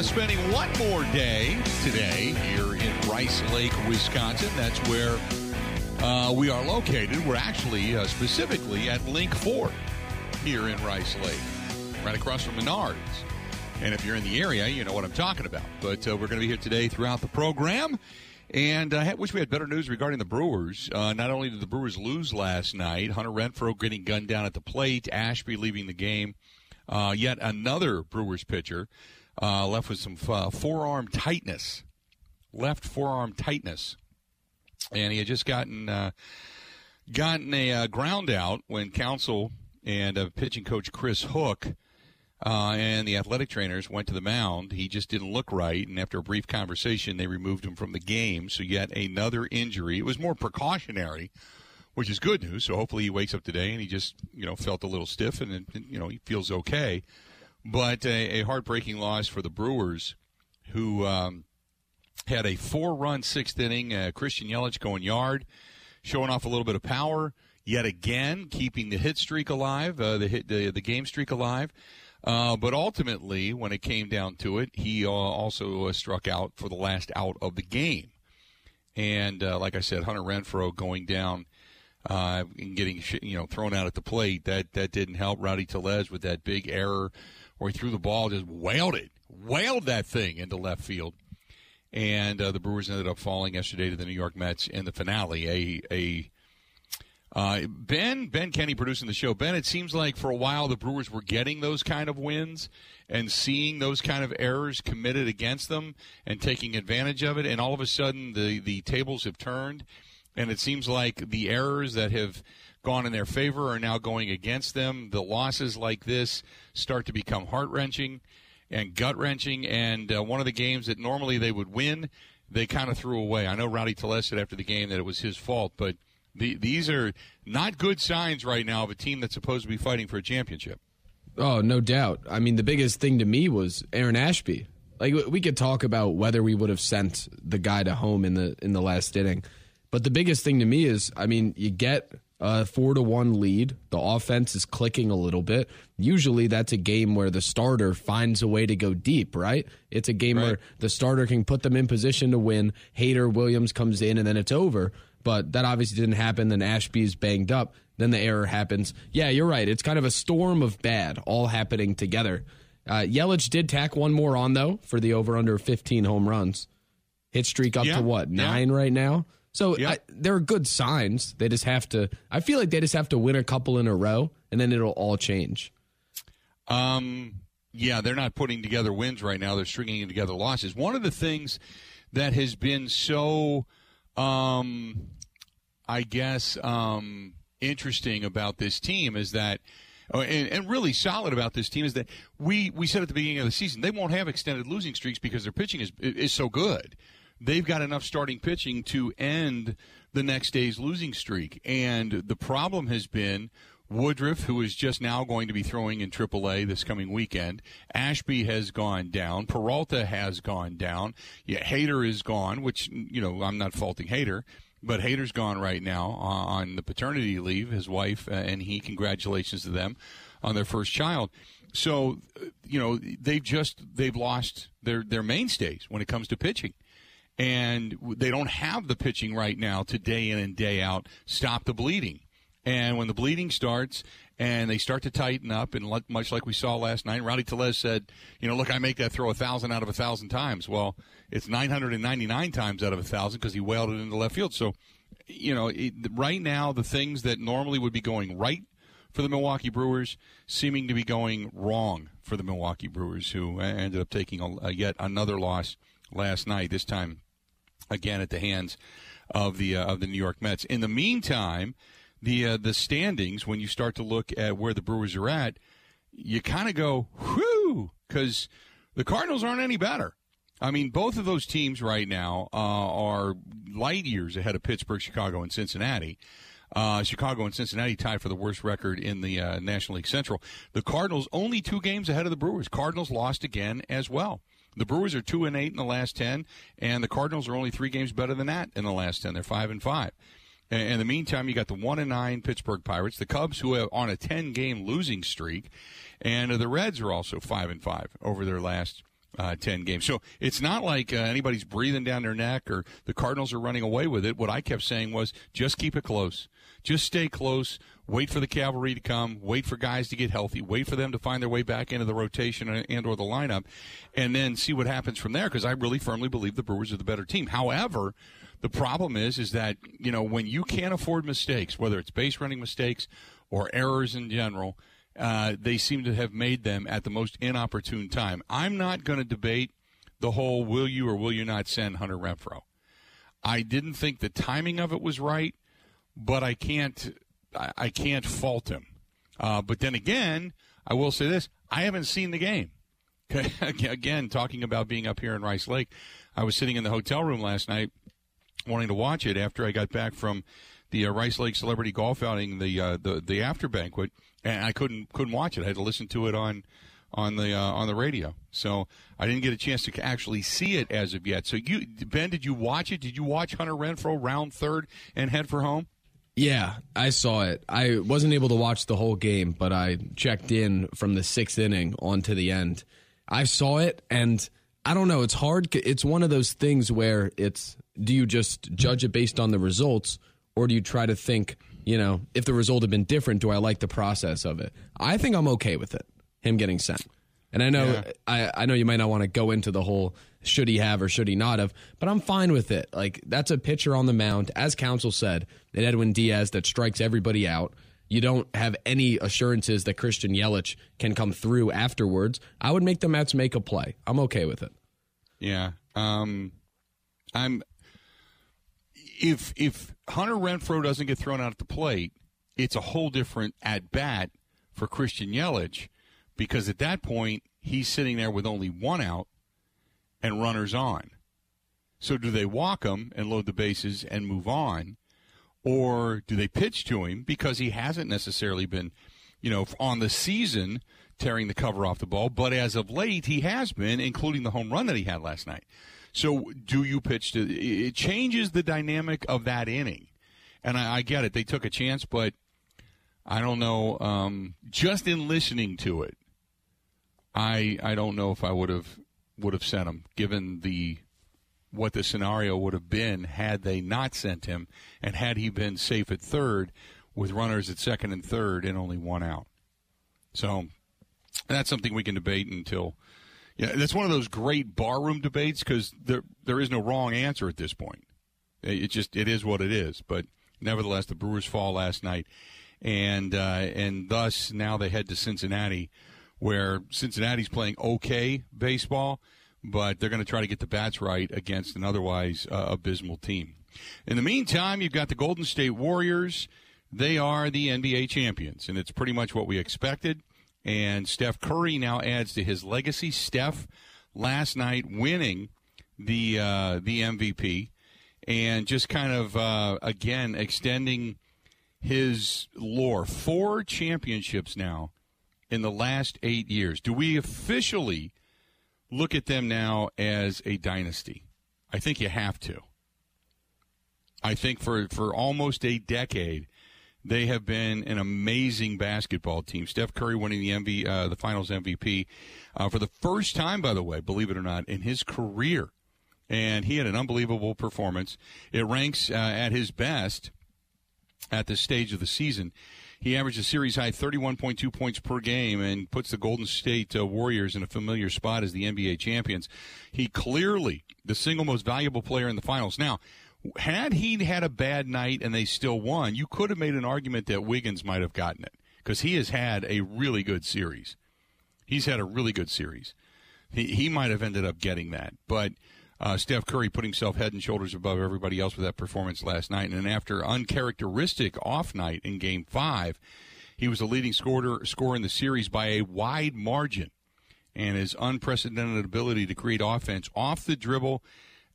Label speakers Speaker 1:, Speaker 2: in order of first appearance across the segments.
Speaker 1: uh, spending one more day today here in Rice Lake, Wisconsin. That's where uh, we are located. We're actually uh, specifically at Link Ford here in Rice Lake, right across from Menards. And if you're in the area, you know what I'm talking about. But uh, we're going to be here today throughout the program. And I wish we had better news regarding the Brewers. Uh, not only did the Brewers lose last night, Hunter Renfroe getting gunned down at the plate, Ashby leaving the game. Uh, yet another Brewers pitcher uh, left with some uh, forearm tightness, left forearm tightness, and he had just gotten uh, gotten a uh, ground out when Counsell and pitching coach Chris Hook uh, and the athletic trainers went to the mound. He just didn't look right, and after a brief conversation, they removed him from the game. So yet another injury. It was more precautionary which is good news. So hopefully he wakes up today and he just you know felt a little stiff and, and you know he feels okay. But a, a heartbreaking loss for the Brewers, who um, had a four-run sixth inning. Uh, Christian Yelich going yard, showing off a little bit of power. Yet again, keeping the hit streak alive, uh, the hit the, the game streak alive. Uh, but ultimately, when it came down to it, he uh, also uh, struck out for the last out of the game. And uh, like I said, Hunter Renfroe going down uh, and getting you know thrown out at the plate. That that didn't help Rowdy Tellez with that big error where he threw the ball, just wailed it, wailed that thing into left field. And uh, the Brewers ended up falling yesterday to the New York Mets in the finale. A a uh, ben Ben Kenny producing the show. Ben, it seems like for a while the Brewers were getting those kind of wins and seeing those kind of errors committed against them and taking advantage of it, and all of a sudden the the tables have turned and it seems like the errors that have gone in their favor are now going against them. The losses like this start to become heart wrenching and gut wrenching. And uh, one of the games that normally they would win, they kind of threw away. I know Rowdy Tellez said after the game that it was his fault, but the, these are not good signs right now of a team that's supposed to be fighting for a championship.
Speaker 2: Oh, no doubt. I mean, the biggest thing to me was Aaron Ashby. Like we could talk about whether we would have sent the guy to home in the in the last inning. But the biggest thing to me is, I mean, you get a four to one lead. The offense is clicking a little bit. Usually, that's a game where the starter finds a way to go deep, right? It's a game right. where the starter can put them in position to win. Hader Williams comes in, and then it's over. But that obviously didn't happen. Then Ashby's banged up. Then the error happens. Yeah, you're right. It's kind of a storm of bad all happening together. Uh, Yelich did tack one more on though for the over under 15 home runs. Hit streak up yeah, to what nine yeah. right now. So yep. I, there are good signs. They just have to. I feel like they just have to win a couple in a row, and then it'll all change.
Speaker 1: Um. Yeah, they're not putting together wins right now. They're stringing together losses. One of the things that has been so, um, I guess, um, interesting about this team is that. Oh, and, and, really solid about this team is that we, we said at the beginning of the season they won't have extended losing streaks because their pitching is is so good they've got enough starting pitching to end the next day's losing streak. And the problem has been Woodruff, who is just now going to be throwing in AAA this coming weekend. Ashby has gone down. Peralta has gone down. Yeah, Hader is gone, which, you know, I'm not faulting Hader. But Hader's gone right now on the paternity leave. His wife uh, and he, congratulations to them on their first child. So, uh, you know, they've just they've lost their their mainstays when it comes to pitching and they don't have the pitching right now to day in and day out stop the bleeding. And when the bleeding starts and they start to tighten up, and much like we saw last night, Rowdy Tellez said, "You know, look, I make that throw a thousand out of a thousand times." Well, it's 999 times out of a thousand because he wailed it into left field. So, you know, it, right now the things that normally would be going right for the Milwaukee Brewers seeming to be going wrong for the Milwaukee Brewers, who ended up taking a, a yet another loss last night. This time again at the hands of the uh, of the New York Mets. In the meantime, the uh, the standings when you start to look at where the Brewers are at, you kind of go whoo because the Cardinals aren't any better. I mean, both of those teams right now uh, are light years ahead of Pittsburgh, Chicago, and Cincinnati. Uh, Chicago and Cincinnati tied for the worst record in the uh, National League Central. The Cardinals only two games ahead of the Brewers. Cardinals lost again as well. The Brewers are two and eight in the last ten, and the Cardinals are only three games better than that in the last ten. They're five and five. In the meantime, you got the one and nine Pittsburgh Pirates, the Cubs, who are on a ten game losing streak, and the Reds are also five and five over their last uh, 10 games. So it's not like uh, anybody's breathing down their neck or the Cardinals are running away with it. What I kept saying was just keep it close. Just stay close. Wait for the cavalry to come. Wait for guys to get healthy. Wait for them to find their way back into the rotation and or the lineup, and then see what happens from there. Because I really firmly believe the Brewers are the better team. However, the problem is is that you know when you can't afford mistakes, whether it's base running mistakes or errors in general, uh, they seem to have made them at the most inopportune time. I'm not going to debate the whole will you or will you not send Hunter Renfroe. I didn't think the timing of it was right, but I can't I, I can't fault him. Uh, but then again, I will say this: I haven't seen the game. again, talking about being up here in Rice Lake, I was sitting in the hotel room last night wanting to watch it after I got back from the uh, Rice Lake Celebrity Golf outing, the uh, the the after banquet and I couldn't couldn't watch it. I had to listen to it on on the uh, on the radio. So I didn't get a chance to actually see it as of yet. So you Ben, did you watch it? Did you watch Hunter Renfroe round third and head for home?
Speaker 2: Yeah, I saw it. I wasn't able to watch the whole game, but I checked in from the sixth inning on to the end. I saw it, and I don't know. It's hard. It's one of those things where it's do you just judge it based on the results, or do you try to think you know, if the result had been different, do I like the process of it? I think I'm okay with it, him getting sent. And I know yeah. I, I know you might not want to go into the whole should he have or should he not have, but I'm fine with it. Like that's a pitcher on the mound, as Counsell said, that Edwin Diaz that strikes everybody out. You don't have any assurances that Christian Yelich can come through afterwards. I would make the Mets make a play. I'm okay with it.
Speaker 1: Yeah. Um I'm if if Hunter Renfroe doesn't get thrown out at the plate, it's a whole different at bat for Christian Yelich because at that point he's sitting there with only one out and runners on. So do they walk him and load the bases and move on, or do they pitch to him because he hasn't necessarily been, you know, on the season tearing the cover off the ball, but as of late he has been, including the home run that he had last night. So do you pitch to? It changes the dynamic of that inning, and I, I get it. They took a chance, but I don't know. Um, just in listening to it, I I don't know if I would have would have sent him, given the what the scenario would have been had they not sent him, and had he been safe at third with runners at second and third and only one out. So that's something we can debate until yeah, that's one of those great barroom debates because there there is no wrong answer at this point. It just it is what it is. But nevertheless, the Brewers fall last night, and uh, and thus now they head to Cincinnati, where Cincinnati's playing okay baseball, but they're going to try to get the bats right against an otherwise uh, abysmal team. In the meantime, you've got the Golden State Warriors. They are the NBA champions, and it's pretty much what we expected. And Steph Curry now adds to his legacy. Steph last night winning the uh, the MVP and just kind of uh, again extending his lore. Four championships now in the last eight years. Do we officially look at them now as a dynasty? I think you have to. I think for, for almost a decade, they have been an amazing basketball team. Steph Curry winning the MV, uh, the Finals MVP uh, for the first time, by the way, believe it or not, in his career, and he had an unbelievable performance. It ranks uh, at his best at this stage of the season. He averaged a series high 31.2 points per game and puts the Golden State uh, Warriors in a familiar spot as the NBA champions. He clearly the single most valuable player in the finals. Now, had he had a bad night and they still won, you could have made an argument that Wiggins might have gotten it because he has had a really good series. He's had a really good series. He he might have ended up getting that, but. Uh, Steph Curry put himself head and shoulders above everybody else with that performance last night. And after uncharacteristic off night in Game Five, he was the leading scorer scorer in the series by a wide margin. And his unprecedented ability to create offense off the dribble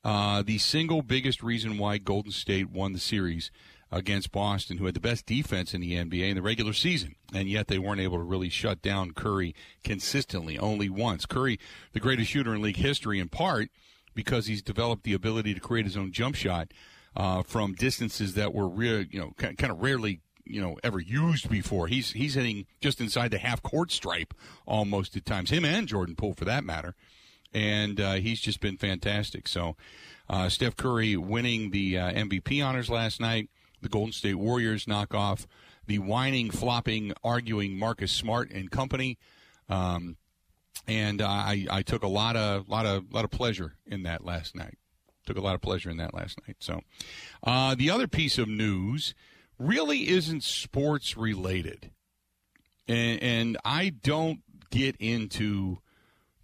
Speaker 1: uh, the single biggest reason why Golden State won the series against Boston, who had the best defense in the NBA in the regular season, and yet they weren't able to really shut down Curry consistently, only once. Curry, the greatest shooter in league history, in part because he's developed the ability to create his own jump shot uh, from distances that were real, you know, kind of rarely you know ever used before. He's he's hitting just inside the half court stripe almost at times. Him and Jordan Poole for that matter, and uh, he's just been fantastic. So uh, Steph Curry winning the uh, MVP honors last night. The Golden State Warriors knock off the whining, flopping, arguing Marcus Smart and company. Um, and I, I took a lot of lot of lot of pleasure in that last night. Took a lot of pleasure in that last night. So, uh, the other piece of news really isn't sports related, and, and I don't get into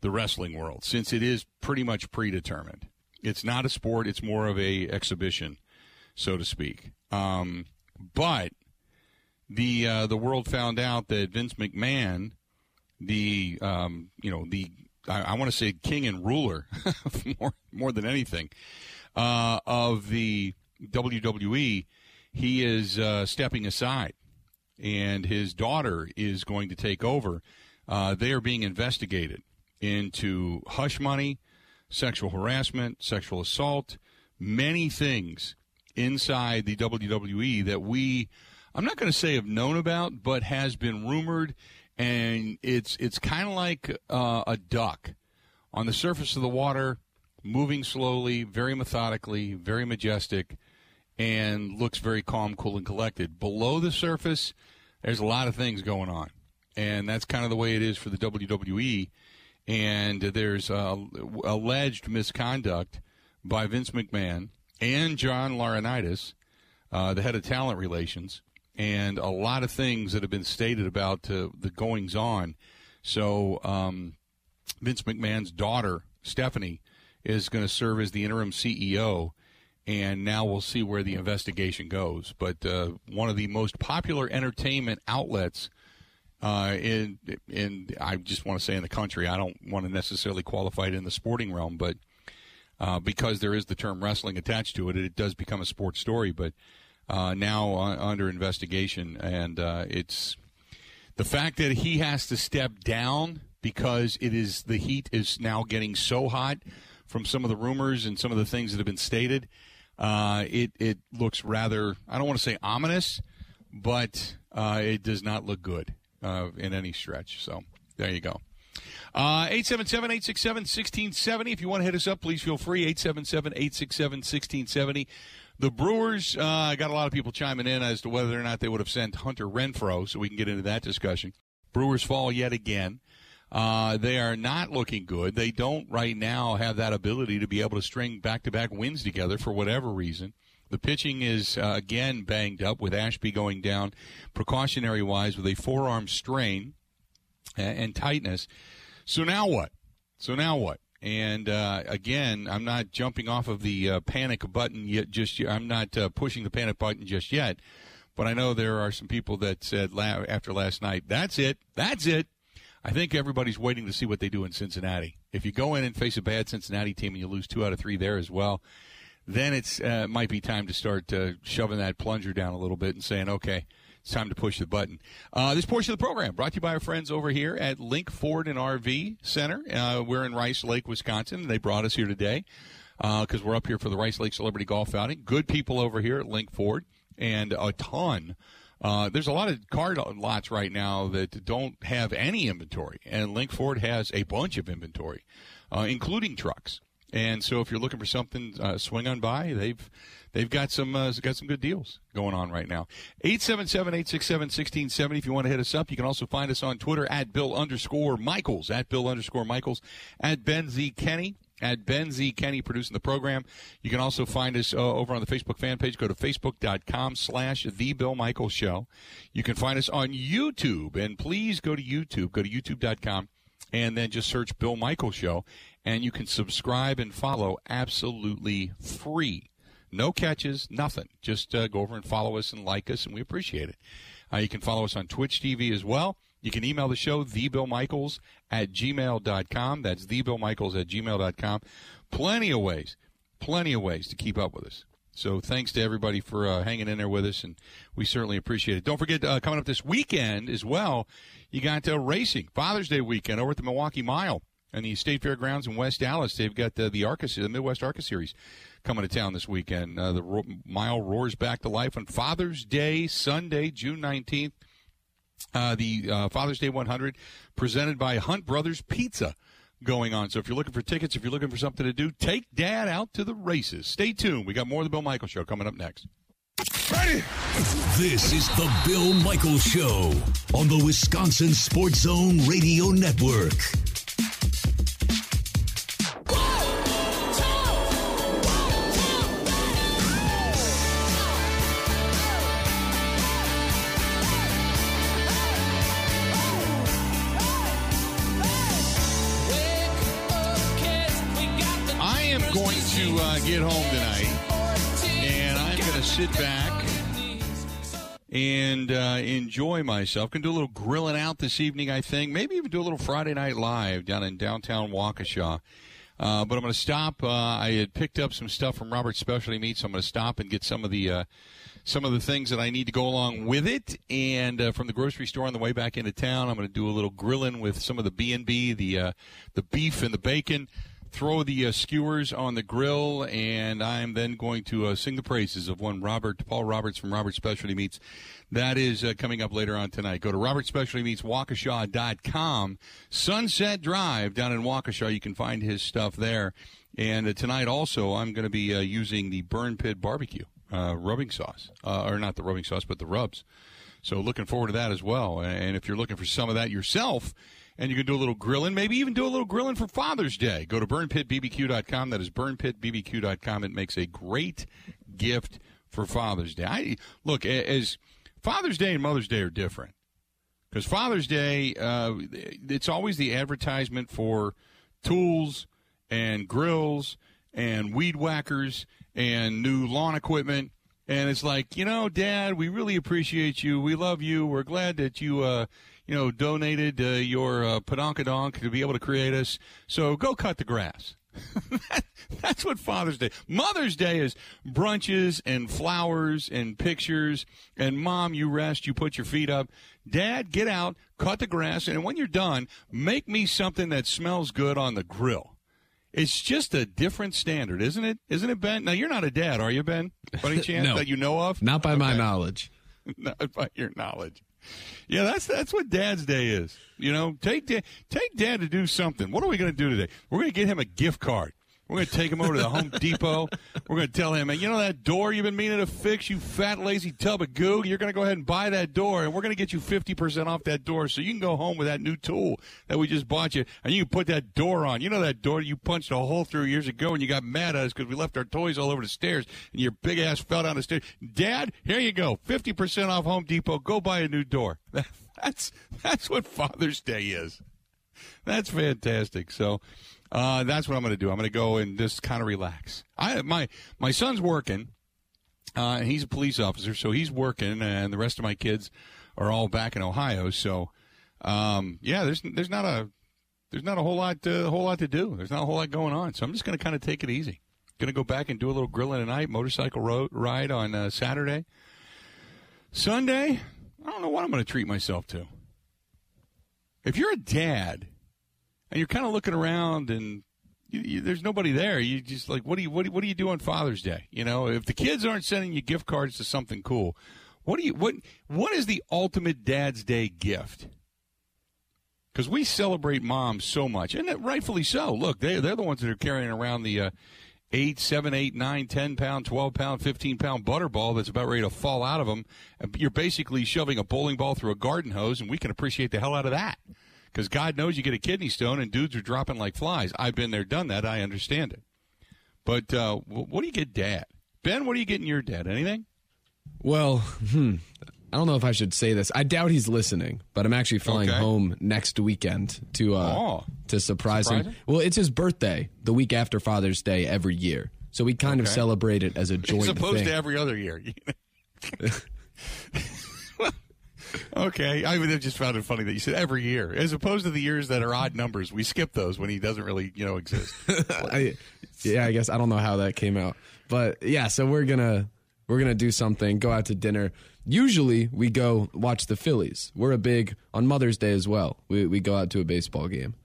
Speaker 1: the wrestling world since it is pretty much predetermined. It's not a sport; it's more of a exhibition, so to speak. Um, but the uh, the world found out that Vince McMahon, the um, you know the I, I want to say king and ruler more more than anything uh, of the WWE, he is uh, stepping aside, and his daughter is going to take over. Uh, they are being investigated into hush money, sexual harassment, sexual assault, many things inside the WWE that we I'm not going to say have known about, but has been rumored, and it's it's kind of like uh, a duck on the surface of the water, moving slowly, very methodically, very majestic, and looks very calm, cool, and collected. Below the surface, there's a lot of things going on, and that's kind of the way it is for the WWE. And there's uh, alleged misconduct by Vince McMahon and John Laurinaitis, uh, the head of talent relations, and a lot of things that have been stated about uh, the goings on. So um, Vince McMahon's daughter Stephanie is going to serve as the interim CEO, and now we'll see where the investigation goes. But uh, one of the most popular entertainment outlets. Uh, in in I just want to say in the country, I don't want to necessarily qualify it in the sporting realm, but uh, because there is the term wrestling attached to it, it does become a sports story. But uh, now under investigation, and uh, it's the fact that he has to step down because it is the heat is now getting so hot from some of the rumors and some of the things that have been stated. Uh, it it looks rather I don't want to say ominous, but uh, it does not look good uh, in any stretch. So there you go. 877-867-1670. If you want to hit us up, please feel free. 877-867-1670. The Brewers uh, got a lot of people chiming in as to whether or not they would have sent Hunter Renfroe, so we can get into that discussion. Brewers fall yet again. Uh, they are not looking good. They don't right now have that ability to be able to string back-to-back wins together for whatever reason. The pitching is uh, again banged up with Ashby going down precautionary wise with a forearm strain and, and tightness. So now what? So now what? And uh, again, I'm not jumping off of the uh, panic button yet. Just. I'm not uh, pushing the panic button just yet. But I know there are some people that said la- after last night, "That's it. That's it." I think everybody's waiting to see what they do in Cincinnati. If you go in and face a bad Cincinnati team and you lose two out of three there as well, then it's uh, might be time to start uh, shoving that plunger down a little bit and saying, "Okay." It's time to push the button. Uh, this portion of the program brought to you by our friends over here at Link Ford and RV Center. Uh, we're in Rice Lake, Wisconsin. They brought us here today because uh, we're up here for the Rice Lake Celebrity Golf Outing. Good people over here at Link Ford and a ton. Uh, there's a lot of car lots right now that don't have any inventory, and Link Ford has a bunch of inventory, uh, including trucks. And so, if you're looking for something, uh, swing on by. They've they've got some uh, got some good deals going on right now. 877-867-1670 If you want to hit us up, you can also find us on Twitter at Bill underscore Michaels at Bill underscore Michaels at Ben Z Kenny at Ben Z Kenny producing the program. You can also find us uh, over on the Facebook fan page. Go to facebook.com slash The Bill Michaels Show. You can find us on YouTube, and please go to YouTube. Go to youtube.com and then just search Bill Michaels Show and you can subscribe and follow absolutely free. No catches, nothing. Just uh, go over and follow us and like us, and we appreciate it. Uh, you can follow us on Twitch TV as well. You can email the show, thebillmichaels at gmail.com. That's thebillmichaels at gmail.com. Plenty of ways, plenty of ways to keep up with us. So thanks to everybody for uh, hanging in there with us, and we certainly appreciate it. Don't forget, uh, coming up this weekend as well, you got uh, racing, Father's Day weekend over at the Milwaukee Mile and the State Fairgrounds in West Allis. They've got the, the Arca, the Midwest Arca Series coming to town this weekend. Uh, the ro- mile roars back to life on Father's Day, Sunday, June 19th. Uh, the uh, Father's Day 100 presented by Hunt Brothers Pizza going on. So if you're looking for tickets, if you're looking for something to do, take dad out to the races. Stay tuned. We got more of the Bill Michael Show coming up next.
Speaker 3: Ready? This is the Bill Michael Show on the Wisconsin Sports Zone Radio Network.
Speaker 1: Get home tonight, and I'm going to sit back and uh, enjoy myself. Can do a little grilling out this evening, I think. Maybe even do a little Friday Night Live down in downtown Waukesha. Uh, but I'm going to stop. Uh, I had picked up some stuff from Robert's Specialty Meats. So I'm going to stop and get some of the uh, some of the things that I need to go along with it. And uh, from the grocery store on the way back into town, I'm going to do a little grilling with some of the B and B, the uh, the beef and the bacon. Throw the uh, skewers on the grill, and I'm then going to uh, sing the praises of one Robert Paul Roberts from Robert Specialty Meats. That is uh, coming up later on tonight. Go to Robert Specialty Meats Waukesha.com. Sunset Drive down in Waukesha. You can find his stuff there. And uh, tonight also, I'm going to be uh, using the Burn Pit Barbecue uh, rubbing sauce, or not the rubbing sauce, but the rubs. So looking forward to that as well. And if you're looking for some of that yourself, and you can do a little grilling, maybe even do a little grilling for Father's Day. Go to burnpitbbq.com. That is burnpitbbq.com. It makes a great gift for Father's Day. I look as Father's Day and Mother's Day are different because Father's Day, uh, it's always the advertisement for tools and grills and weed whackers and new lawn equipment. And it's like, you know, Dad, we really appreciate you. We love you. We're glad that you, uh, you know, donated uh, your uh, pedonkadonk to be able to create us. So go cut the grass. that, that's what Father's Day. Mother's Day is brunches and flowers and pictures. And mom, you rest, you put your feet up. Dad, get out, cut the grass, and when you're done, make me something that smells good on the grill. It's just a different standard, isn't it? Isn't it, Ben? Now you're not a dad, are you, Ben? By any chance
Speaker 2: No.
Speaker 1: that you know of?
Speaker 2: Not by my knowledge.
Speaker 1: not by your knowledge. Yeah, that's that's what Dad's Day is. You know, take take Dad to do something. What are we going to do today? We're going to get him a gift card. We're going to take him over to the Home Depot. We're going to tell him, you know that door you've been meaning to fix, you fat lazy tub of goo. You're going to go ahead and buy that door, and we're going to get you fifty percent off that door, so you can go home with that new tool that we just bought you, and you can put that door on. You know that door you punched a hole through years ago, and you got mad at us because we left our toys all over the stairs, and your big ass fell down the stairs. Dad, here you go, fifty percent off Home Depot. Go buy a new door. That's that's what Father's Day is. That's fantastic. So uh, that's what I'm going to do. I'm going to go and just kind of relax. I my my son's working, uh, he's a police officer, so he's working, and the rest of my kids are all back in Ohio. So um, yeah, there's there's not a there's not a whole lot uh, whole lot to do. There's not a whole lot going on. So I'm just going to kind of take it easy. Going to go back and do a little grilling tonight, motorcycle road ride on uh, Saturday. Sunday, I don't know what I'm going to treat myself to. If you're a dad and you're kind of looking around and you, you, there's nobody there, you just like, what do you what do, what do you do on Father's Day? You know, if the kids aren't sending you gift cards to something cool, what do you what what is the ultimate Dad's Day gift? Because we celebrate moms so much, and rightfully so. Look, they they're the ones that are carrying around the. Uh, eight, seven, eight, nine, ten pound, twelve pound, fifteen pound butterball that's about ready to fall out of them. You're basically shoving a bowling ball through a garden hose, and we can appreciate the hell out of that. Because God knows you get a kidney stone, and dudes are dropping like flies. I've been there, done that. I understand it. But uh, what do you get, Dad? Ben, what are you getting your dad? Anything?
Speaker 2: Well, hmm, I don't know if I should say this. I doubt he's listening, but I'm actually flying
Speaker 1: Okay.
Speaker 2: home next weekend to uh,
Speaker 1: Oh.
Speaker 2: to surprise,
Speaker 1: Surprise
Speaker 2: him.
Speaker 1: him?
Speaker 2: Well, it's his birthday, the week after Father's Day every year, so we kind of celebrate it as a joint
Speaker 1: As opposed
Speaker 2: thing.
Speaker 1: to every other year. okay, I would have just found it funny that you said every year, as opposed to the years that are odd numbers. We skip those when he doesn't really, you know, exist.
Speaker 2: I, yeah, I guess I don't know how that came out, but yeah. So we're gonna we're gonna do something. Go out to dinner. Usually we go watch the Phillies. We're a big on Mother's Day as well. We we go out to a baseball game.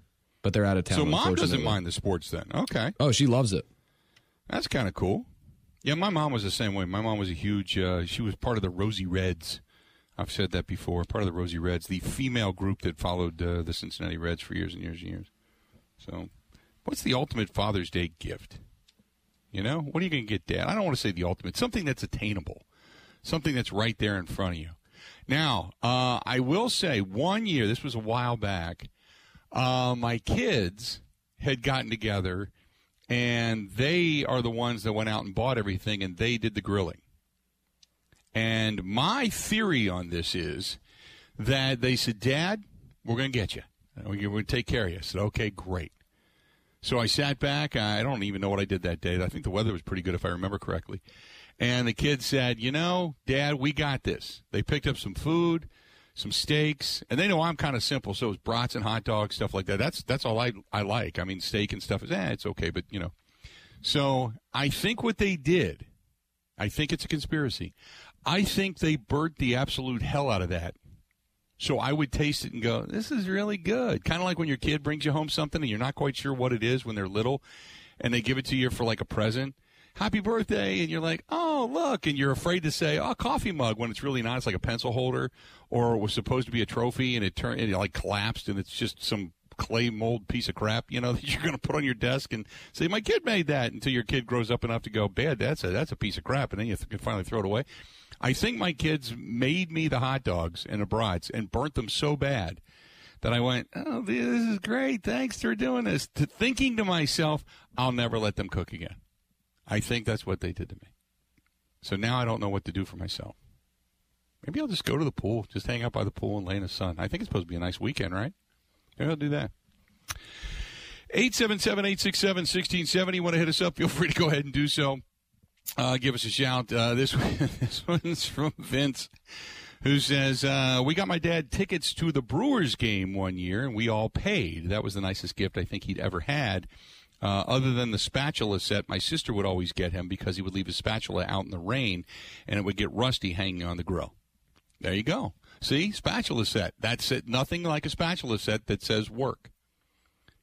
Speaker 2: but they're out of town.
Speaker 1: So mom doesn't mind the sports then. Okay.
Speaker 2: Oh, she loves it.
Speaker 1: That's kind of cool. Yeah, my mom was the same way. My mom was a huge. Uh, she was part of the Rosie Reds. I've said that before. Part of the Rosie Reds, the female group that followed uh, the Cincinnati Reds for years and years and years. So, what's the ultimate Father's Day gift? You know, what are you going to get, Dad? I don't want to say the ultimate. Something that's attainable. Something that's right there in front of you. Now, uh, I will say, one year. This was a while back. Uh, my kids had gotten together and they are the ones that went out and bought everything and they did the grilling. And my theory on this is that they said, Dad, we're going to get you. We're going to take care of you. I said, okay, great. So I sat back. I don't even know what I did that day. I think the weather was pretty good, if I remember correctly. And the kids said, you know, Dad, we got this. They picked up some food, some steaks, and they know I'm kind of simple, so it's brats and hot dogs, stuff like that. That's that's all I I like. I mean, steak and stuff is eh, it's okay, but you know. So I think what they did, I think it's a conspiracy. I think they burnt the absolute hell out of that. So I would taste it and go, "This is really good." Kind of like when your kid brings you home something and you're not quite sure what it is when they're little, and they give it to you for like a present. Happy birthday, and you're like, "Oh, look!" And you're afraid to say, "Oh, coffee mug," when it's really not. It's like a pencil holder, or it was supposed to be a trophy, and it turned it like collapsed, and it's just some clay mold piece of crap, you know, that you're going to put on your desk and say, "My kid made that." Until your kid grows up enough to go, bad, that's a that's a piece of crap," and then you th- can finally throw it away. I think my kids made me the hot dogs and the brats and burnt them so bad that I went, "Oh, this is great! Thanks for doing this." To thinking to myself, "I'll never let them cook again." I think that's what they did to me. So now I don't know what to do for myself. Maybe I'll just go to the pool, just hang out by the pool and lay in the sun. I think it's supposed to be a nice weekend, right? Maybe I'll do that. 877 867 1670. Want to hit us up? Feel free to go ahead and do so. Uh, give us a shout. Uh, this, this one's from Vince, who says, uh, We got my dad tickets to the Brewers game one year, and we all paid. That was the nicest gift I think he'd ever had. Uh, other than the spatula set, my sister would always get him because he would leave his spatula out in the rain and it would get rusty hanging on the grill. There you go. See, spatula set. That's it. Nothing like a spatula set that says work.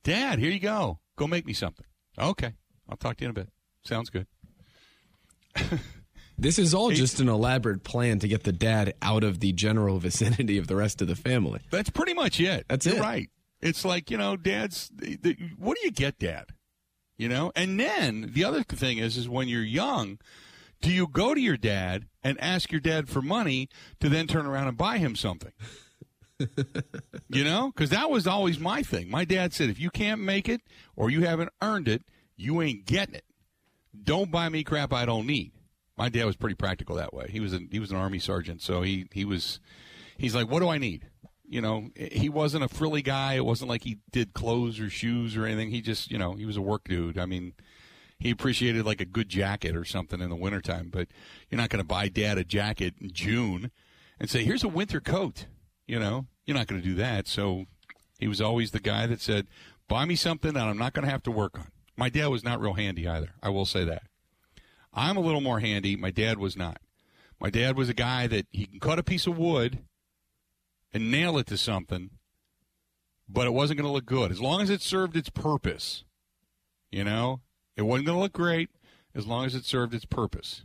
Speaker 1: Dad, here you go. Go make me something. Okay. I'll talk to you in a bit. Sounds good.
Speaker 2: This is all just an elaborate plan to get the dad out of the general vicinity of the rest of the family.
Speaker 1: That's pretty much it.
Speaker 2: That's
Speaker 1: You're
Speaker 2: it.
Speaker 1: right. It's like, you know, dad's, the, the, what do you get, dad? You know? And then the other thing is, is when you're young, do you go to your dad and ask your dad for money to then turn around and buy him something? you know? Because that was always my thing. My dad said, if you can't make it or you haven't earned it, you ain't getting it. Don't buy me crap I don't need. My dad was pretty practical that way. He was an, he was an army sergeant, so he he was he's like, what do I need? You know, he wasn't a frilly guy. It wasn't like he did clothes or shoes or anything. He just, you know, he was a work dude. I mean, he appreciated like a good jacket or something in the wintertime, but you're not going to buy dad a jacket in June and say, here's a winter coat. You know, you're not going to do that. So he was always the guy that said, buy me something that I'm not going to have to work on. My dad was not real handy either. I will say that. I'm a little more handy. My dad was not. My dad was a guy that he can cut a piece of wood and nail it to something, but it wasn't going to look good. As long as it served its purpose, you know, it wasn't going to look great as long as it served its purpose.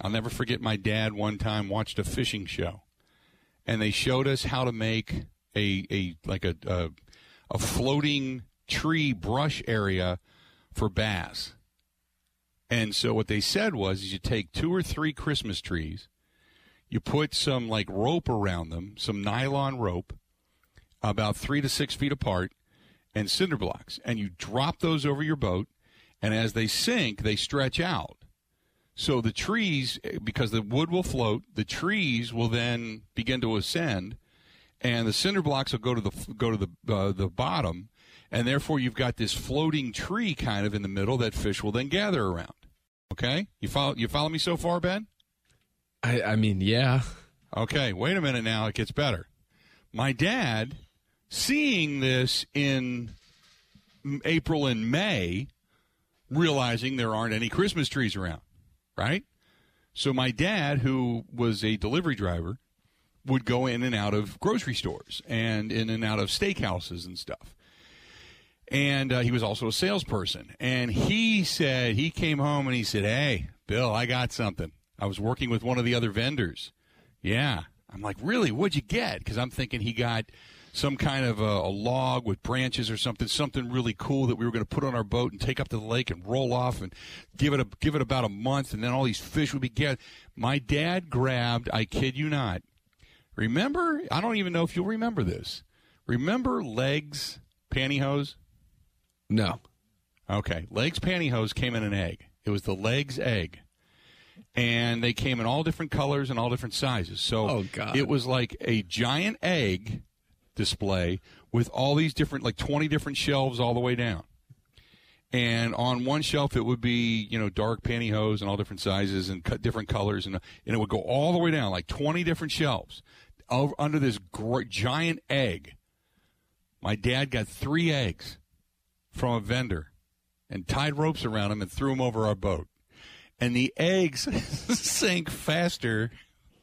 Speaker 1: I'll never forget my dad one time watched a fishing show, and they showed us how to make a a like a a, a floating tree brush area for bass. And so what they said was is you take two or three Christmas trees, you put some like rope around them, some nylon rope, about three to six feet apart, and cinder blocks, and you drop those over your boat, and as they sink, they stretch out. So the trees, because the wood will float, the trees will then begin to ascend, and the cinder blocks will go to the go to the uh, the bottom, and therefore you've got this floating tree kind of in the middle that fish will then gather around. Okay, you follow you follow me so far, Ben?
Speaker 2: I, I mean, yeah.
Speaker 1: Okay, wait a minute now. It gets better. My dad, seeing this in April and May, realizing there aren't any Christmas trees around, right? So my dad, who was a delivery driver, would go in and out of grocery stores and in and out of steakhouses and stuff. And uh, he was also a salesperson. And he said, he came home and he said, Hey, Bill, I got something. I was working with one of the other vendors. Yeah. I'm like, Really? What'd you get? Because I'm thinking he got some kind of a, a, log with branches or something, something really cool that we were going to put on our boat and take up to the lake and roll off and give it a, give it about a month, and then all these fish would be gathered. My dad grabbed, I kid you not. Remember, I don't even know if you'll remember this. Remember legs pantyhose?
Speaker 2: No.
Speaker 1: Okay, legs pantyhose came in an egg. It was the legs egg and they came in all different colors and all different sizes. So
Speaker 2: oh, God.
Speaker 1: it was like a giant egg display with all these different, like 20 different shelves all the way down. And on one shelf, it would be, you know, dark pantyhose and all different sizes and cut different colors. And, and it would go all the way down, like 20 different shelves over, under this great, giant egg. My dad got three eggs from a vendor and tied ropes around them and threw them over our boat. And the eggs sank faster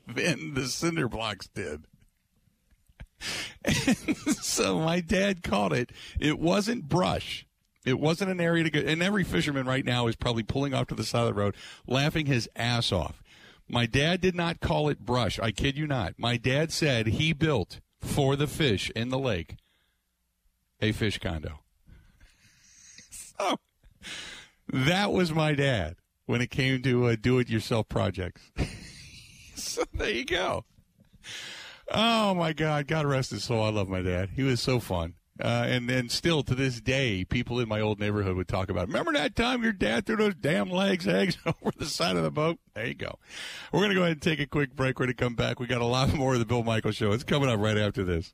Speaker 1: than the cinder blocks did. so my dad caught it. It wasn't brush. It wasn't an area to go. And every fisherman right now is probably pulling off to the side of the road, laughing his ass off. My dad did not call it brush. I kid you not. My dad said he built for the fish in the lake a fish condo. So that was my dad when it came to uh, do it yourself projects. so there you go. Oh my God! God rest his soul. I love my dad. He was so fun. Uh, and then still to this day, people in my old neighborhood would talk about. Remember that time your dad threw those damn legs eggs over the side of the boat? There you go. We're gonna go ahead and take a quick break. We're gonna come back. We got a lot more of the Bill Michael Show. It's coming up right after this.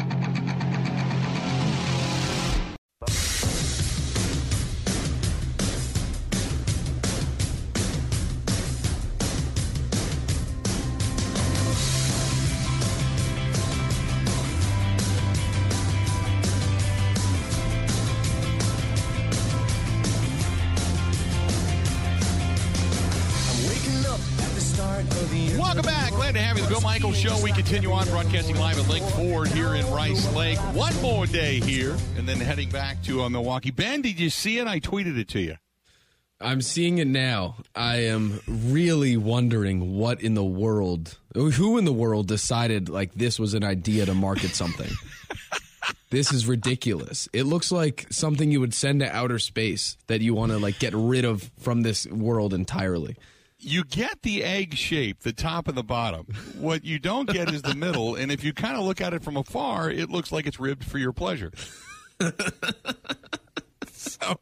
Speaker 1: Show. We continue on broadcasting live at Link Ford here in Rice Lake. One more day here, and then heading back to uh, Milwaukee. Ben, did you see it? I tweeted it to you.
Speaker 2: I'm seeing it now. I am really wondering what in the world, who in the world decided like this was an idea to market something. this is ridiculous. It looks like something you would send to outer space that you want to like get rid of from this world entirely
Speaker 1: you get the egg shape, the top and the bottom. What you don't get is the middle, and if you kind of look at it from afar, it looks like it's ribbed for your pleasure. so,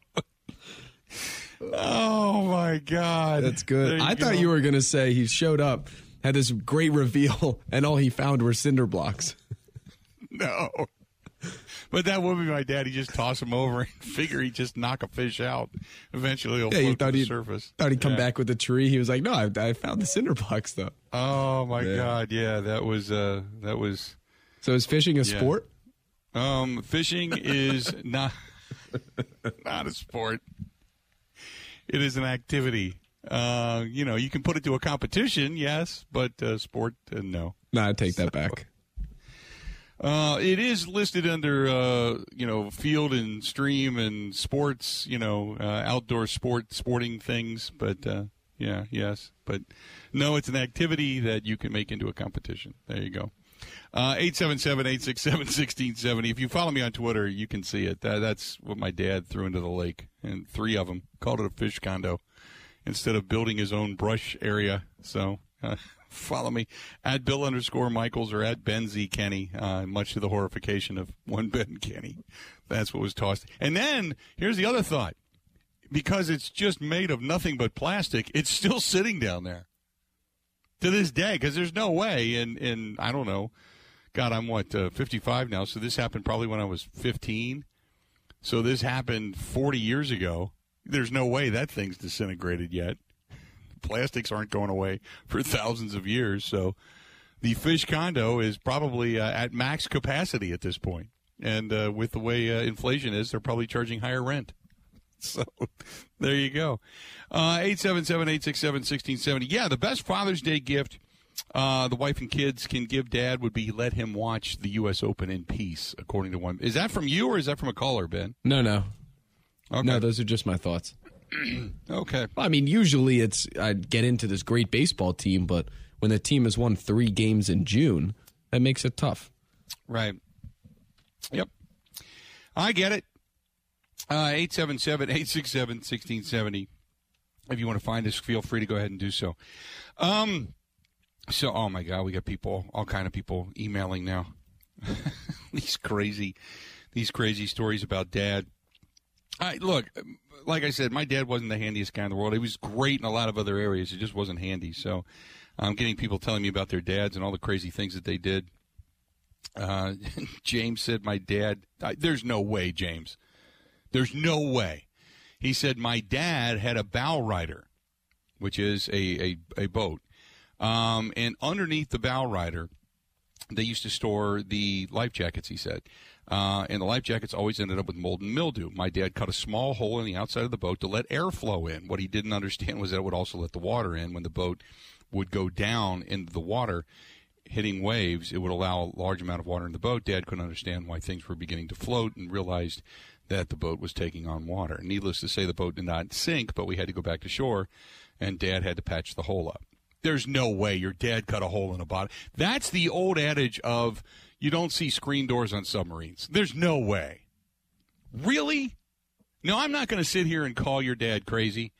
Speaker 1: oh my god,
Speaker 2: that's good. I go. thought you were going to say he showed up, had this great reveal, and all he found were cinder blocks.
Speaker 1: no. But that would be my dad. He just toss him over and figure he'd just knock a fish out. Eventually, he'll yeah, float to the surface.
Speaker 2: Thought he'd come yeah. back with a tree. He was like, "No, I, I found the cinder blocks though."
Speaker 1: Oh my yeah. god, yeah, that was uh, that was.
Speaker 2: So is fishing a sport?
Speaker 1: Um, fishing is not not a sport. It is an activity. Uh, you know, you can put it to a competition, yes, but uh, sport, uh, no.
Speaker 2: No, I take that back.
Speaker 1: Uh, it is listed under uh, you know field and stream and sports, you know, uh, outdoor sport sporting things. But uh, yeah, yes, but no, it's an activity that you can make into a competition. There you go. Uh, 877-867-1670. If you follow me on Twitter, you can see it. That, that's what my dad threw into the lake, and three of them called it a fish condo instead of building his own brush area. So uh, follow me at Bill underscore Michaels or at Ben Z Kenny, uh, much to the horrification of one Ben Kenny. That's what was tossed. And then here's the other thought. Because it's just made of nothing but plastic, it's still sitting down there to this day. Because there's no way, and in I don't know, God, I'm what uh, 55 now, so this happened probably when I was 15. So this happened 40 years ago. There's no way that thing's disintegrated yet plastics aren't going away for thousands of years. So the fish condo is probably uh, at max capacity at this point. And uh, with the way uh, inflation is, they're probably charging higher rent. so there you go. Uh, 877 867 1670. Yeah, the best Father's Day gift uh, the wife and kids can give dad would be let him watch the U.S. Open in peace, according to one. Is that from you or is that from a caller, Ben?
Speaker 2: No, no.
Speaker 1: Okay.
Speaker 2: No, those are just my thoughts.
Speaker 1: okay.
Speaker 2: I mean, usually it's I'd get into this great baseball team, but when the team has won three games in June, that makes it tough.
Speaker 1: Right. Yep. I get it. Uh, 877 867 1670. If you want to find us, feel free to go ahead and do so. Um, so, oh my God, we got people, all kind of people emailing now. these crazy, these crazy stories about dad. I look, like I said, my dad wasn't the handiest guy in the world. He was great in a lot of other areas. He just wasn't handy. So, I'm getting people telling me about their dads and all the crazy things that they did. Uh, James said, "My dad." I, there's no way, James. There's no way. He said, "My dad had a bow rider, which is a a, a boat." Um, and underneath the bow rider, they used to store the life jackets, he said. Uh, and the life jackets always ended up with mold and mildew. My dad cut a small hole in the outside of the boat to let air flow in. What he didn't understand was that it would also let the water in when the boat would go down into the water hitting waves, it would allow a large amount of water in the boat. Dad couldn't understand why things were beginning to float and realized that the boat was taking on water. Needless to say, the boat did not sink, but we had to go back to shore, and Dad had to patch the hole up. There's no way your dad cut a hole in a bottom. That's the old adage of you don't see screen doors on submarines. There's no way. Really? No, I'm not going to sit here and call your dad crazy.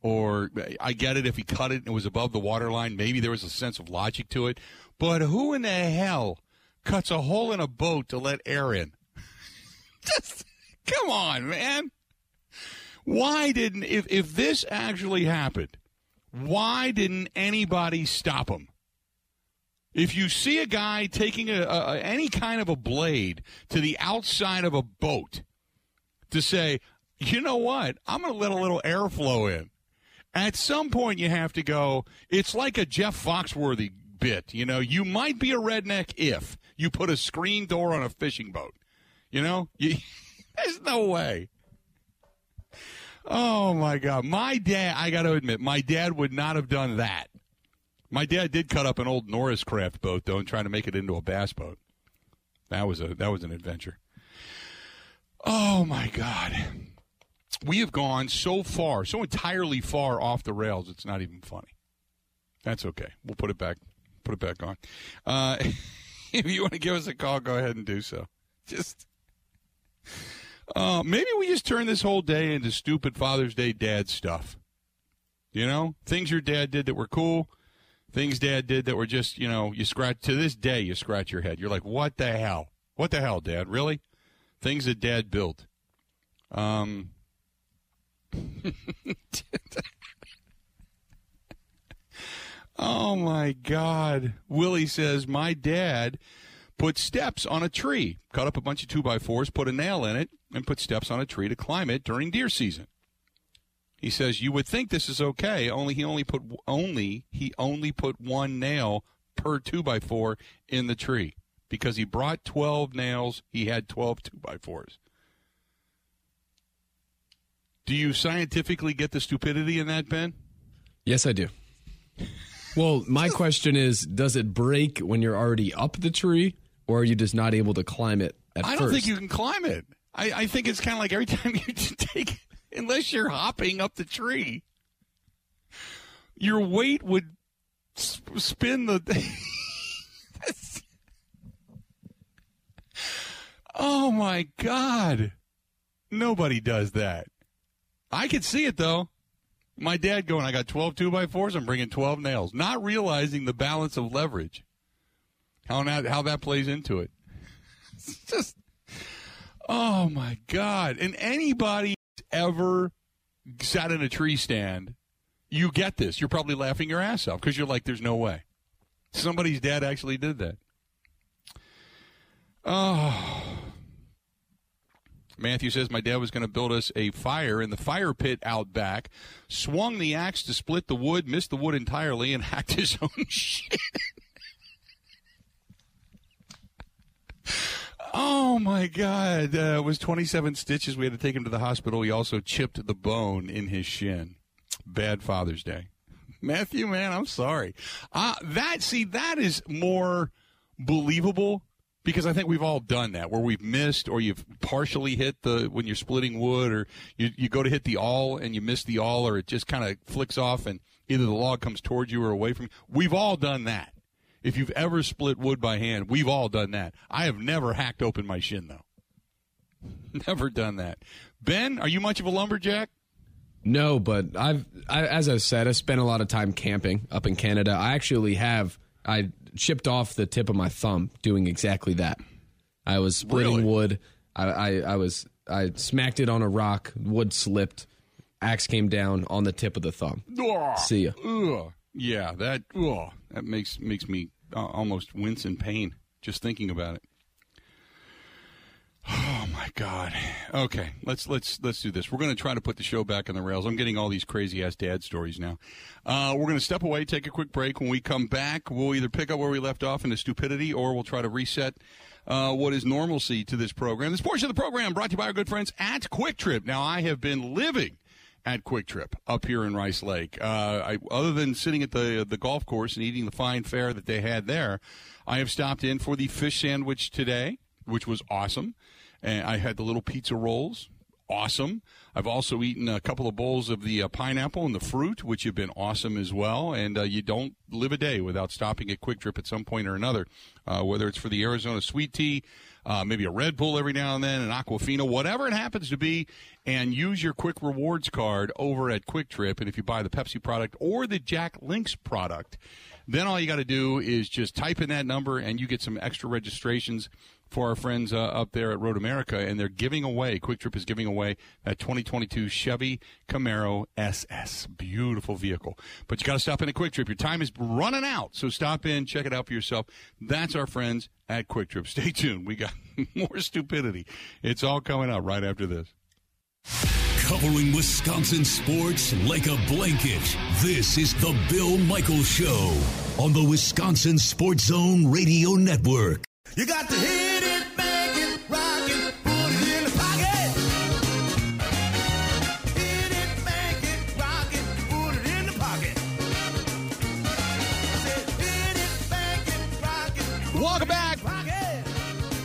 Speaker 1: Or I get it if he cut it and it was above the waterline. Maybe there was a sense of logic to it. But who in the hell cuts a hole in a boat to let air in? Just come on, man. Why didn't if if this actually happened? Why didn't anybody stop him? If you see a guy taking a, a, any kind of a blade to the outside of a boat to say, you know what, I'm going to let a little airflow in. At some point, you have to go. It's like a Jeff Foxworthy bit. You know, you might be a redneck if you put a screen door on a fishing boat. You know, you, there's no way. Oh my God, my dad! I got to admit, my dad would not have done that. My dad did cut up an old Norris craft boat though, and try to make it into a bass boat. That was a that was an adventure. Oh my God, we have gone so far, so entirely far off the rails. It's not even funny. That's okay. We'll put it back. Put it back on. Uh, if you want to give us a call, go ahead and do so. Just. Uh, maybe we just turn this whole day into stupid Father's Day dad stuff. You know, things your dad did that were cool, things dad did that were just, you know, you scratch to this day you scratch your head. You're like, what the hell? What the hell, dad? Really? Things that dad built. Um. oh my God. Willie says, my dad put steps on a tree, cut up a bunch of two by fours, put a nail in it, and put steps on a tree to climb it during deer season. He says you would think this is okay, only he only put only he only put one nail per two by four in the tree because he brought twelve nails. He had 12 two by fours. Do you scientifically get the stupidity in that, Ben?
Speaker 2: Yes, I do. Well, my question is does it break when you're already up the tree, or are you just not able to climb it at
Speaker 1: I don't think you can climb it. I, I think it's kind of like every time you take, unless you're hopping up the tree, your weight would sp- spin the. oh my God. Nobody does that. I could see it though. My dad going, I got 12 2 by 4s I'm bringing 12 nails, not realizing the balance of leverage. How that, how that plays into it. It's just, oh my God. And anybody ever sat in a tree stand, you get this. You're probably laughing your ass off because you're like, there's no way. Somebody's dad actually did that. Oh. Matthew says my dad was going to build us a fire in the fire pit out back, swung the axe to split the wood, missed the wood entirely, and hacked his own shit. Oh my God! Uh, it was 27 stitches. We had to take him to the hospital. He also chipped the bone in his shin. Bad Father's Day, Matthew. Man, I'm sorry. Uh, that see that is more believable because I think we've all done that where we've missed or you've partially hit the when you're splitting wood or you, you go to hit the awl and you miss the awl or it just kind of flicks off and either the log comes towards you or away from you. We've all done that. If you've ever split wood by hand, we've all done that. I have never hacked open my shin though. never done that. Ben, are you much of a lumberjack?
Speaker 2: No, but I've I, as I said, I spent a lot of time camping up in Canada. I actually have I chipped off the tip of my thumb doing exactly that. I was splitting
Speaker 1: Really?
Speaker 2: wood. I, I I was I smacked it on a rock. Wood slipped. Axe came down on the tip of the thumb.
Speaker 1: Ugh.
Speaker 2: See ya.
Speaker 1: Ugh. Yeah, that ugh, that makes makes me almost wince in pain just thinking about it. Oh my god. Okay, let's let's let's do this. We're going to try to put the show back on the rails. I'm getting all these crazy ass dad stories now. Uh, we're going to step away, take a quick break. When we come back, we'll either pick up where we left off into stupidity, or we'll try to reset uh, what is normalcy to this program. This portion of the program brought to you by our good friends at Kwik Trip. Now, I have been living at Kwik Trip up here in Rice Lake. Uh, I, other than sitting at the the golf course and eating the fine fare that they had there, I have stopped in for the fish sandwich today, which was awesome. And I had the little pizza rolls, awesome. I've also eaten a couple of bowls of the uh, pineapple and the fruit, which have been awesome as well. And uh, you don't live a day without stopping at Kwik Trip at some point or another, uh, whether it's for the Arizona sweet tea, uh, maybe a Red Bull every now and then, an Aquafina, whatever it happens to be, and use your Kwik Rewards card over at Kwik Trip. And if you buy the Pepsi product or the Jack Links product, then all you got to do is just type in that number and you get some extra registrations for our friends uh, up there at Road America, and they're giving away. Kwik Trip is giving away that 2022 Chevy Camaro SS, beautiful vehicle. But you got to stop in at Kwik Trip. Your time is running out, so stop in, check it out for yourself. That's our friends at Kwik Trip. Stay tuned. We got more stupidity. It's all coming up right after this.
Speaker 3: Covering Wisconsin sports like a blanket. This is the Bill Michaels Show on the Wisconsin Sports Zone Radio Network.
Speaker 4: You got to hit
Speaker 1: Welcome back.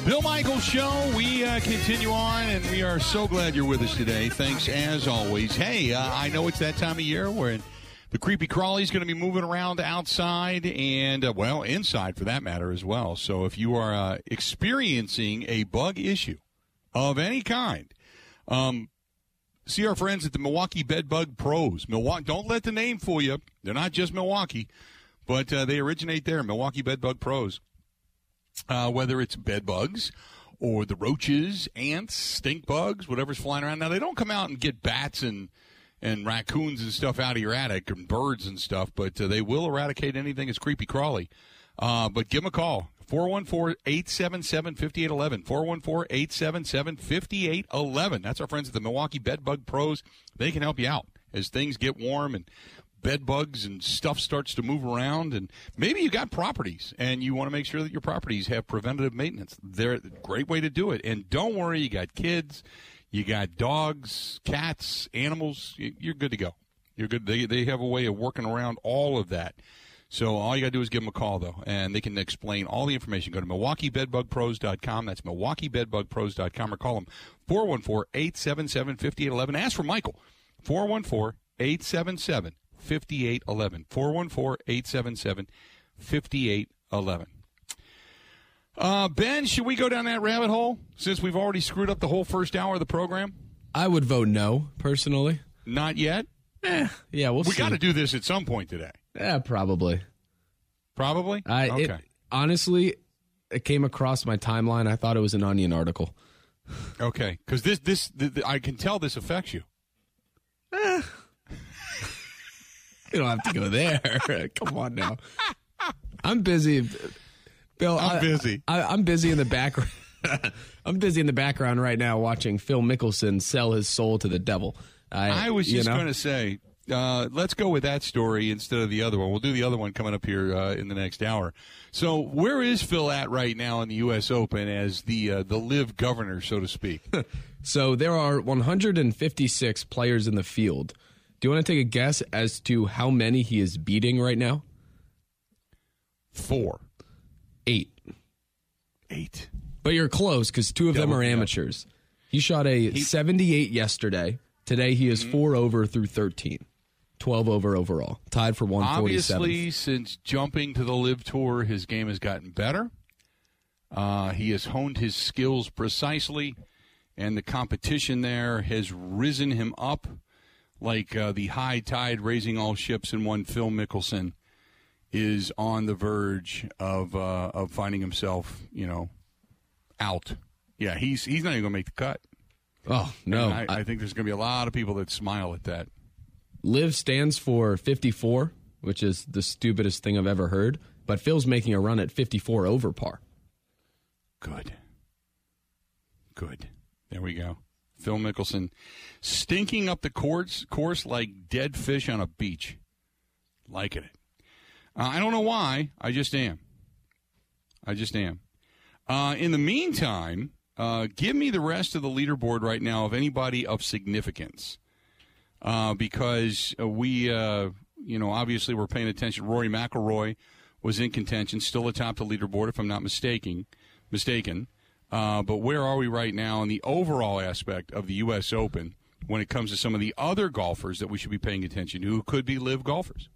Speaker 1: Bill Michaels Show. We uh, continue on, and we are so glad you're with us today. Thanks as always. Hey, uh, I know it's that time of year where the creepy crawly's going to be moving around outside and, uh, well, inside for that matter as well. So if you are uh, experiencing a bug issue of any kind, um, see our friends at the Milwaukee Bedbug Pros. Milwaukee, don't let the name fool you. They're not just Milwaukee, but uh, they originate there. Milwaukee Bedbug Pros uh, whether it's bed bugs or the roaches, ants, stink bugs, whatever's flying around. Now they don't come out and get bats and and raccoons and stuff out of your attic and birds and stuff, but uh, they will eradicate anything that's creepy crawly. Uh, but give them a call. 414-877-5811. 414-877-5811. That's our friends at the Milwaukee Bed Bug Pros. They can help you out as things get warm and bed bugs and stuff starts to move around and maybe you got properties and you want to make sure that your properties have preventative maintenance. They're a great way to do it and don't worry you got kids you got dogs cats animals you're good to go. You're good they, they have a way of working around all of that. So all you got to do is give them a call though and they can explain all the information. Go to milwaukeebedbugpros.com that's milwaukeebedbugpros.com or call them 414-877-5811 ask for michael. 414-877 5811. 414 877 5811. Uh, Ben, should we go down that rabbit hole since we've already screwed up the whole first hour of the program?
Speaker 2: I would vote no personally.
Speaker 1: Not yet.
Speaker 2: Eh, yeah, we'll
Speaker 1: We
Speaker 2: see.
Speaker 1: got to do this at some point today.
Speaker 2: Yeah, probably.
Speaker 1: Probably.
Speaker 2: I
Speaker 1: okay.
Speaker 2: it, honestly, it came across my timeline. I thought it was an Onion article.
Speaker 1: okay. Because this, this, th- th- I can tell this affects you.
Speaker 2: You don't have to go there. Come on now. I'm busy, Bill.
Speaker 1: I'm
Speaker 2: I-
Speaker 1: busy.
Speaker 2: I, I'm busy in the background. I'm busy in the background right now watching Phil Mickelson sell his soul to the devil.
Speaker 1: I was just going to say, uh, let's go with that story instead of the other one. We'll do the other one coming up here uh, in the next hour. So, where is Phil at right now in the U.S. Open as the uh, the LIV governor, so to speak?
Speaker 2: So there are 156 players in the field. Do you want to take a guess as to how many he is beating right now?
Speaker 1: Four,
Speaker 2: Eight.
Speaker 1: eight.
Speaker 2: But you're close because two of them
Speaker 1: Double,
Speaker 2: are
Speaker 1: yeah.
Speaker 2: amateurs. He shot a 78 yesterday. Today he
Speaker 1: Mm-hmm.
Speaker 2: is four over through 13. 12 over overall. Tied for 147.
Speaker 1: Obviously, since jumping to the LIV tour, his game has gotten better. Uh, he has honed his skills precisely, and the competition there has risen him up like uh, the high tide raising all ships in one. Phil Mickelson is on the verge of uh, of finding himself, you know, out. Yeah, he's he's not even going to make the cut.
Speaker 2: Oh, no.
Speaker 1: I,
Speaker 2: I-
Speaker 1: I think there's going to be a lot of people that smile at that.
Speaker 2: LIV stands for 54, which is the stupidest thing I've ever heard. But Phil's making a run at 54 over par.
Speaker 1: Good. Good. There we go. Phil Mickelson stinking up the course, course like dead fish on a beach. Liking it. Uh, I don't know why. I just am. I just am. Uh, in the meantime, uh, give me the rest of the leaderboard right now of anybody of significance. Uh, because we, uh, you know, obviously we're paying attention. Rory McIlroy was in contention, still atop the leaderboard, if I'm not mistaken. Mistaken. Uh, but where are we right now in the overall aspect of the U.S. Open when it comes to some of the other golfers that we should be paying attention to who could be LIV golfers?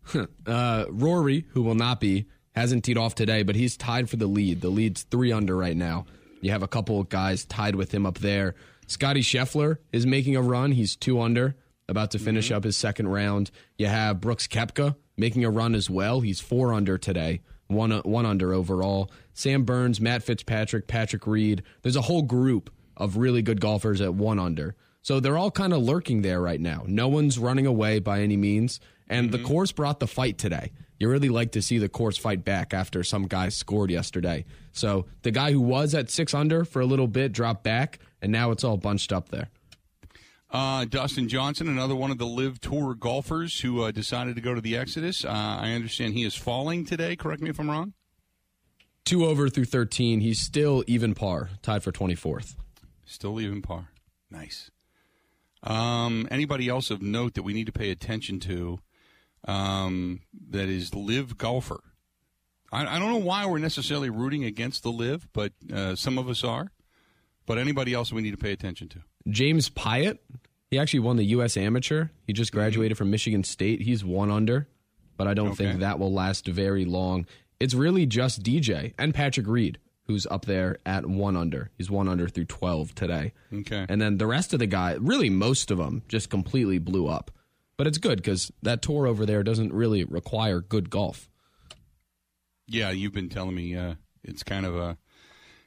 Speaker 2: Uh, Rory, who will not be, hasn't teed off today, but he's tied for the lead. The lead's three under right now. You have a couple of guys tied with him up there. Scotty Scheffler is making a run. He's two under, about to finish up his second round. You have Brooks Koepka making a run as well. He's four under today, one uh, one under overall. Sam Burns, Matt Fitzpatrick, Patrick Reed. There's a whole group of really good golfers at one under. So they're all kind of lurking there right now. No one's running away by any means. And the mm-hmm. course brought the fight today. You really like to see the course fight back after some guy scored yesterday. So the guy who was at six under for a little bit dropped back, and now it's all bunched up there.
Speaker 1: Uh, Dustin Johnson, another one of the LIV Tour golfers who uh, decided to go to the Exodus. Uh, I understand he is falling today. Correct me if I'm wrong.
Speaker 2: Two over through 13. He's still even par, tied for 24th.
Speaker 1: Still even par. Nice. Um, anybody else of note that we need to pay attention to um, that is LIV golfer? I, I don't know why we're necessarily rooting against the LIV, but uh, some of us are. But anybody else we need to pay attention to?
Speaker 2: James Piot, he actually won the U.S. Amateur. He just graduated from Michigan State. He's one under, but I don't
Speaker 1: Okay.
Speaker 2: think that will last very long. It's really just DJ and Patrick Reed who's up there at one under. He's one under through 12 today.
Speaker 1: Okay.
Speaker 2: And then the rest of the guy, really most of them, just completely blew up. But it's good because that tour over there doesn't really require good golf.
Speaker 1: Yeah, you've been telling me uh, it's kind of a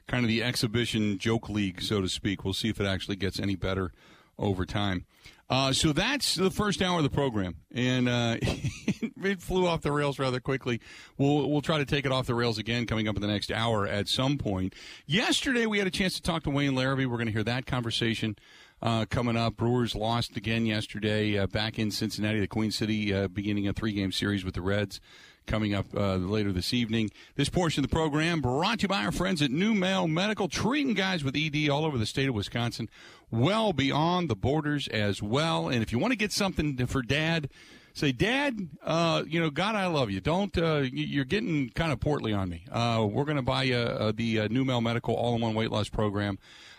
Speaker 1: kind of the exhibition joke league, so to speak. We'll see if it actually gets any better over time. Uh, so that's the first hour of the program, and uh, it flew off the rails rather quickly. We'll we'll try to take it off the rails again coming up in the next hour at some point. Yesterday we had a chance to talk to Wayne Larrivee. We're going to hear that conversation uh, coming up. Brewers lost again yesterday uh, back in Cincinnati, the Queen City, uh, beginning a three game series with the Reds coming up uh, later this evening. This portion of the program brought to you by our friends at NuMale Medical, treating guys with ED all over the state of Wisconsin, well beyond the borders as well. And if you want to get something for dad, say, Dad, uh, you know, God, I love you. Don't, uh, you're getting kind of portly on me. Uh, we're going to buy you uh, the uh, NuMale Medical all in one weight loss program.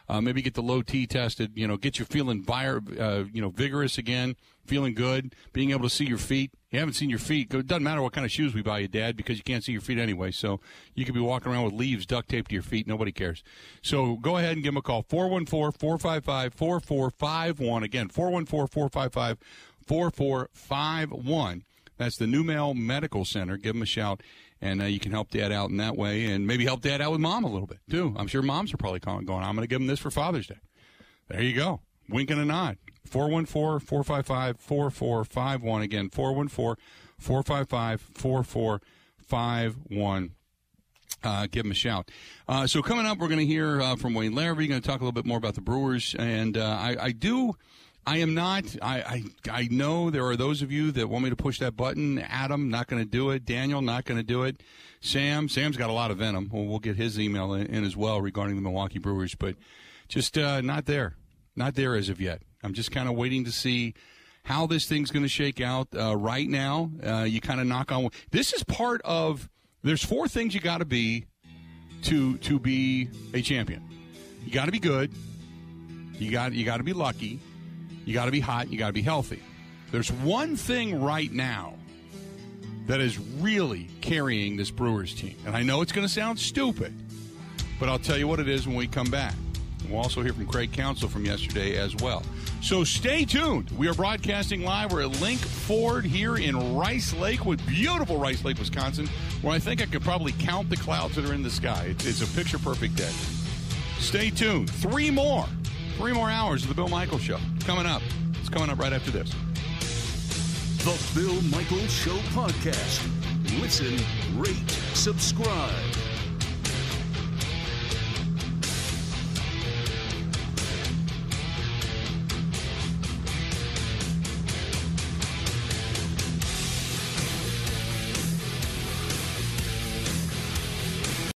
Speaker 1: Uh, maybe get the low T tested. You know, get you feeling vir- uh, you know vigorous again, feeling good, being able to see your feet. You haven't seen your feet. It doesn't matter what kind of shoes we buy you, Dad, because you can't see your feet anyway. So you could be walking around with leaves duct taped to your feet. Nobody cares. So go ahead and give them a call 414 455 4451. Again, 414 455 4451. That's the NuMale Medical Center. Give them a shout, and uh, you can help Dad out in that way, and maybe help Dad out with Mom a little bit too. I'm sure moms are probably calling, going, "I'm going to give them this for Father's Day." There you go. Wink and a nod. 414 455 4451. Again, 414 455 4451. Uh, give them a shout. Uh, so, coming up, we're going to hear uh, from Wayne Larrivee. going to talk a little bit more about the Brewers. And uh, I, I do I am not. I, I I know there are those of you that want me to push that button. Adam, not going to do it. Daniel, not going to do it. Sam, Sam's got a lot of venom. Well, we'll get his email in, in as well regarding the Milwaukee Brewers, but just uh, not there, not there as of yet. I'm just kind of waiting to see how this thing's going to shake out. Uh, right now, uh, you kind of knock on. This is part of. There's four things you got to be to to be a champion. You got to be good. You got you got to be lucky. You got to be hot. You got to be healthy. There's one thing right now that is really carrying this Brewers team, and I know it's going to sound stupid, but I'll tell you what it is when we come back. We'll also hear from Craig Counsell from yesterday as well. So stay tuned. We are broadcasting live. We're at Link Ford here in Rice Lake, with beautiful Rice Lake, Wisconsin, where I think I could probably count the clouds that are in the sky. It's, it's a picture perfect day. Stay tuned. Three more, three more hours of the Bill Michaels Show coming up. It's coming up right after this.
Speaker 3: The Bill Michaels Show podcast. Listen, rate, subscribe.